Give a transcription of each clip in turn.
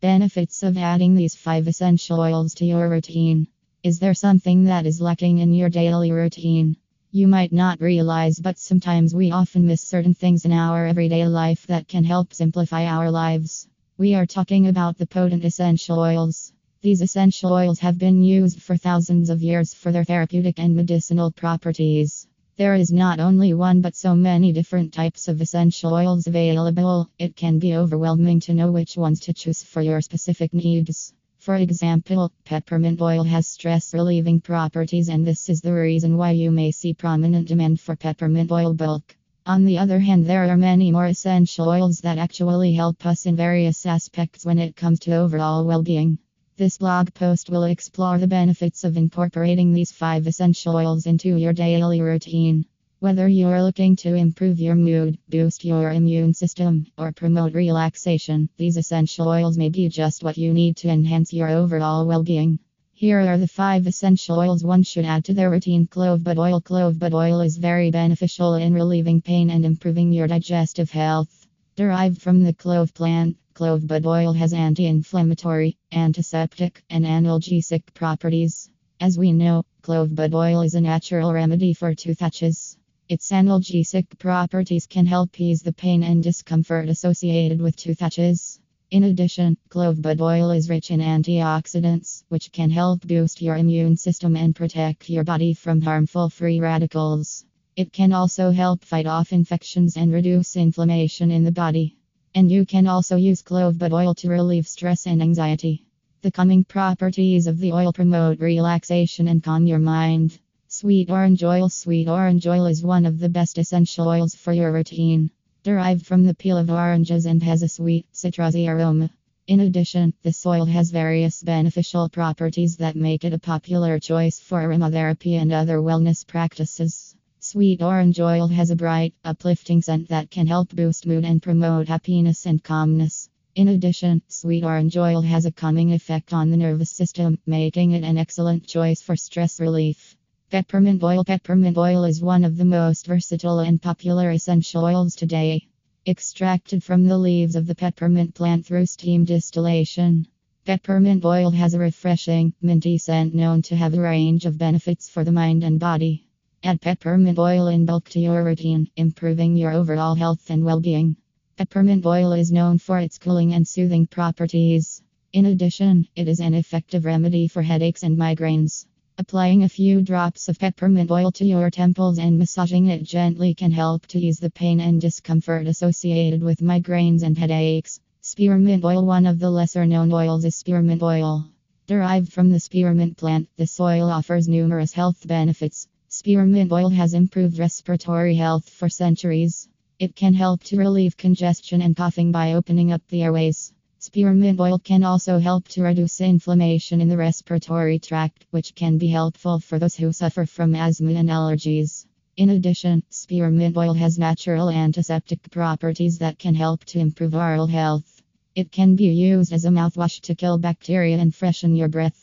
Benefits of adding these five essential oils to your routine. Is there something that is lacking in your daily routine? You might not realize, but sometimes we often miss certain things in our everyday life that can help simplify our lives. We are talking about the potent essential oils. These essential oils have been used for thousands of years for their therapeutic and medicinal properties. There is not only one but so many different types of essential oils available, it can be overwhelming to know which ones to choose for your specific needs. For example, peppermint oil has stress relieving properties, and this is the reason why you may see prominent demand for peppermint oil bulk. On the other hand, there are many more essential oils that actually help us in various aspects when it comes to overall well being. This blog post will explore the benefits of incorporating these five essential oils into your daily routine. Whether you're looking to improve your mood, boost your immune system, or promote relaxation, these essential oils may be just what you need to enhance your overall well being. Here are the five essential oils one should add to their routine. Clove bud oil. Clove bud oil is very beneficial in relieving pain and improving your digestive health. Derived from the clove plant, clove bud oil has anti inflammatory, antiseptic, and analgesic properties. As we know, clove bud oil is a natural remedy for toothaches. Its analgesic properties can help ease the pain and discomfort associated with toothaches. In addition, clove bud oil is rich in antioxidants, which can help boost your immune system and protect your body from harmful free radicals. It can also help fight off infections and reduce inflammation in the body. And you can also use clove bud oil to relieve stress and anxiety. The calming properties of the oil promote relaxation and calm your mind. Sweet orange oil Sweet orange oil is one of the best essential oils for your routine. Derived from the peel of oranges and has a sweet, citrusy aroma. In addition, this oil has various beneficial properties that make it a popular choice for aromatherapy and other wellness practices. Sweet orange oil has a bright, uplifting scent that can help boost mood and promote happiness and calmness. In addition, sweet orange oil has a calming effect on the nervous system, making it an excellent choice for stress relief. Peppermint oil Peppermint oil is one of the most versatile and popular essential oils today. Extracted from the leaves of the peppermint plant through steam distillation. Peppermint oil has a refreshing, minty scent known to have a range of benefits for the mind and body. Add peppermint oil in bulk to your routine, improving your overall health and well being. Peppermint oil is known for its cooling and soothing properties. In addition, it is an effective remedy for headaches and migraines. Applying a few drops of peppermint oil to your temples and massaging it gently can help to ease the pain and discomfort associated with migraines and headaches. Spearmint oil One of the lesser known oils is spearmint oil. Derived from the spearmint plant, this oil offers numerous health benefits. Spearmint oil has improved respiratory health for centuries. It can help to relieve congestion and coughing by opening up the airways. Spearmint oil can also help to reduce inflammation in the respiratory tract, which can be helpful for those who suffer from asthma and allergies. In addition, spearmint oil has natural antiseptic properties that can help to improve oral health. It can be used as a mouthwash to kill bacteria and freshen your breath.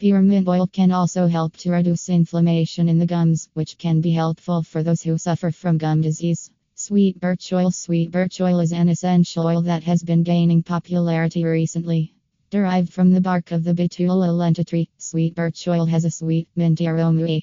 Spearmint oil can also help to reduce inflammation in the gums, which can be helpful for those who suffer from gum disease. Sweet birch oil Sweet birch oil is an essential oil that has been gaining popularity recently. Derived from the bark of the Betula lenta tree, sweet birch oil has a sweet, minty aroma.